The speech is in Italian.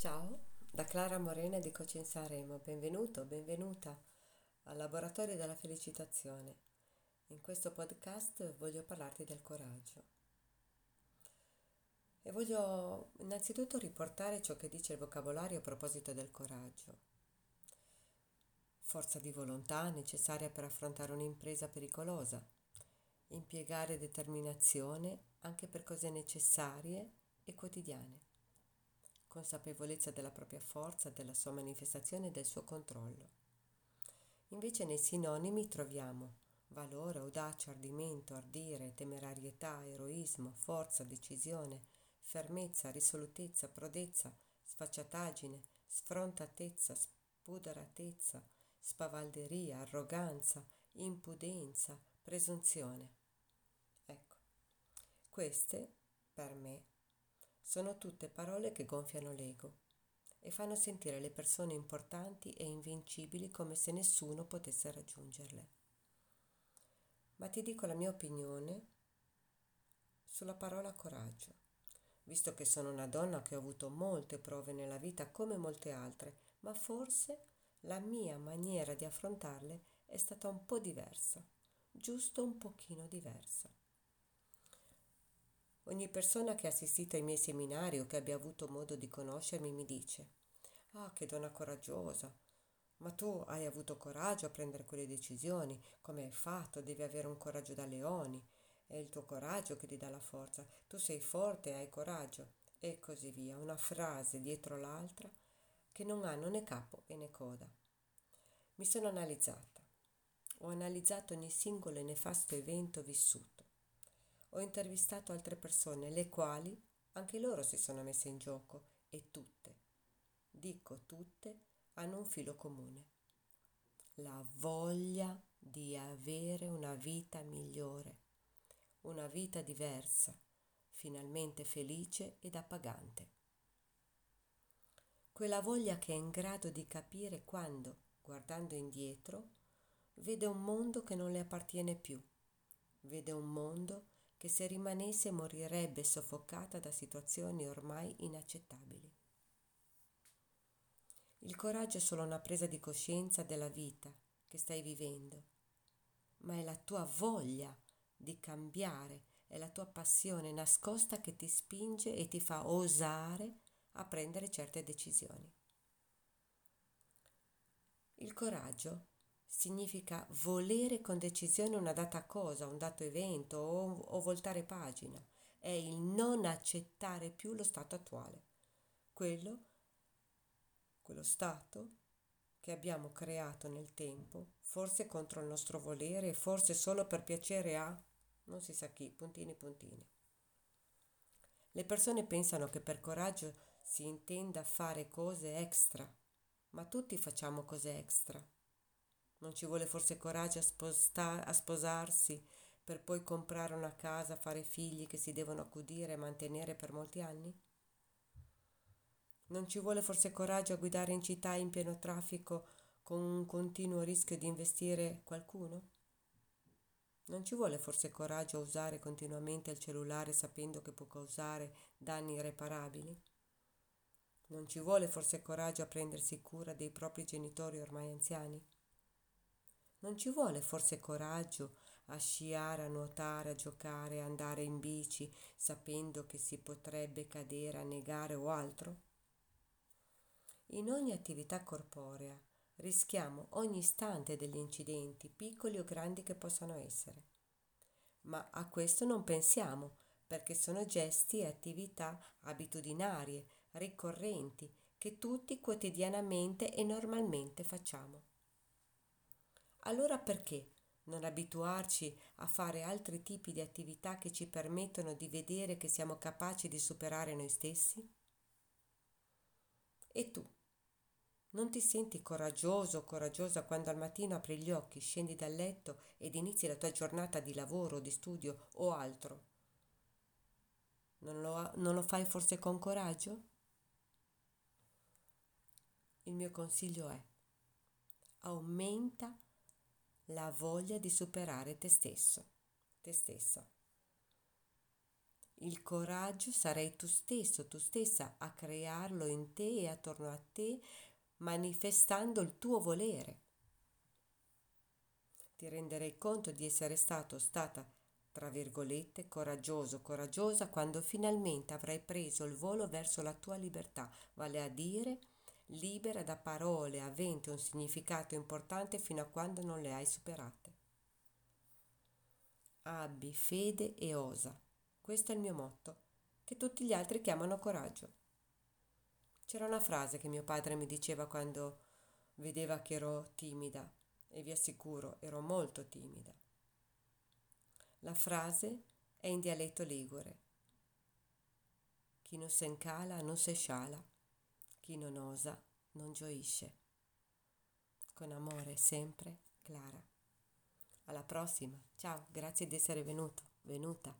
Ciao, da Clara Morena di Coaching Sanremo, benvenuto, benvenuta al Laboratorio della Felicitazione. In questo podcast voglio parlarti del coraggio. E voglio innanzitutto riportare ciò che dice il vocabolario a proposito del coraggio. Forza di volontà necessaria per affrontare un'impresa pericolosa. Impiegare determinazione anche per cose necessarie e quotidiane consapevolezza della propria forza, della sua manifestazione e del suo controllo. Invece nei sinonimi troviamo valore, audacia, ardimento, ardire, temerarietà, eroismo, forza, decisione, fermezza, risolutezza, prodezza, sfacciataggine, sfrontatezza, spudoratezza, spavalderia, arroganza, impudenza, presunzione. Ecco, queste per me sono tutte parole che gonfiano l'ego e fanno sentire le persone importanti e invincibili come se nessuno potesse raggiungerle. Ma ti dico la mia opinione sulla parola coraggio, visto che sono una donna che ho avuto molte prove nella vita come molte altre, ma forse la mia maniera di affrontarle è stata un po' diversa, giusto un pochino diversa. Ogni persona che ha assistito ai miei seminari o che abbia avuto modo di conoscermi mi dice, ah, che donna coraggiosa, ma tu hai avuto coraggio a prendere quelle decisioni, come hai fatto, devi avere un coraggio da leoni, è il tuo coraggio che ti dà la forza, tu sei forte e hai coraggio, e così via, una frase dietro l'altra che non hanno né capo né coda. Mi sono analizzata, ho analizzato ogni singolo e nefasto evento vissuto ho intervistato altre persone, le quali anche loro si sono messe in gioco e tutte, dico tutte, hanno un filo comune. La voglia di avere una vita migliore, una vita diversa, finalmente felice ed appagante. Quella voglia che è in grado di capire quando, guardando indietro, vede un mondo che non le appartiene più, vede un mondo che se rimanesse morirebbe soffocata da situazioni ormai inaccettabili. Il coraggio è solo una presa di coscienza della vita che stai vivendo, ma è la tua voglia di cambiare, è la tua passione nascosta che ti spinge e ti fa osare a prendere certe decisioni. Il coraggio significa volere con decisione una data cosa, un dato evento o, o voltare pagina. È il non accettare più lo stato attuale. Quello, quello stato che abbiamo creato nel tempo, forse contro il nostro volere forse solo per piacere a non si sa chi, puntini puntini. Le persone pensano che per coraggio si intenda fare cose extra, ma tutti facciamo cose extra non ci vuole forse coraggio a, sposta- a sposarsi per poi comprare una casa, fare figli che si devono accudire e mantenere per molti anni? Non ci vuole forse coraggio a guidare in città in pieno traffico con un continuo rischio di investire qualcuno? Non ci vuole forse coraggio a usare continuamente il cellulare sapendo che può causare danni irreparabili? Non ci vuole forse coraggio a prendersi cura dei propri genitori ormai anziani? Non ci vuole forse coraggio a sciare, a nuotare, a giocare, andare in bici, sapendo che si potrebbe cadere, annegare o altro? In ogni attività corporea rischiamo ogni istante degli incidenti, piccoli o grandi che possano essere. Ma a questo non pensiamo, perché sono gesti e attività abitudinarie, ricorrenti, che tutti quotidianamente e normalmente facciamo. Allora perché non abituarci a fare altri tipi di attività che ci permettono di vedere che siamo capaci di superare noi stessi? E tu? Non ti senti coraggioso o coraggiosa quando al mattino apri gli occhi, scendi dal letto ed inizi la tua giornata di lavoro, di studio o altro? Non lo, non lo fai forse con coraggio? Il mio consiglio è aumenta la voglia di superare te stesso, te stessa. Il coraggio sarei tu stesso, tu stessa a crearlo in te e attorno a te, manifestando il tuo volere. Ti renderei conto di essere stato stata tra virgolette, coraggioso, coraggiosa, quando finalmente avrai preso il volo verso la tua libertà, vale a dire libera da parole aventi un significato importante fino a quando non le hai superate. Abbi fede e osa. Questo è il mio motto, che tutti gli altri chiamano coraggio. C'era una frase che mio padre mi diceva quando vedeva che ero timida e vi assicuro ero molto timida. La frase è in dialetto ligure. Chi non se incala non se sciala, chi non osa non gioisce. Con amore sempre, Clara. Alla prossima. Ciao, grazie di essere venuto, venuta.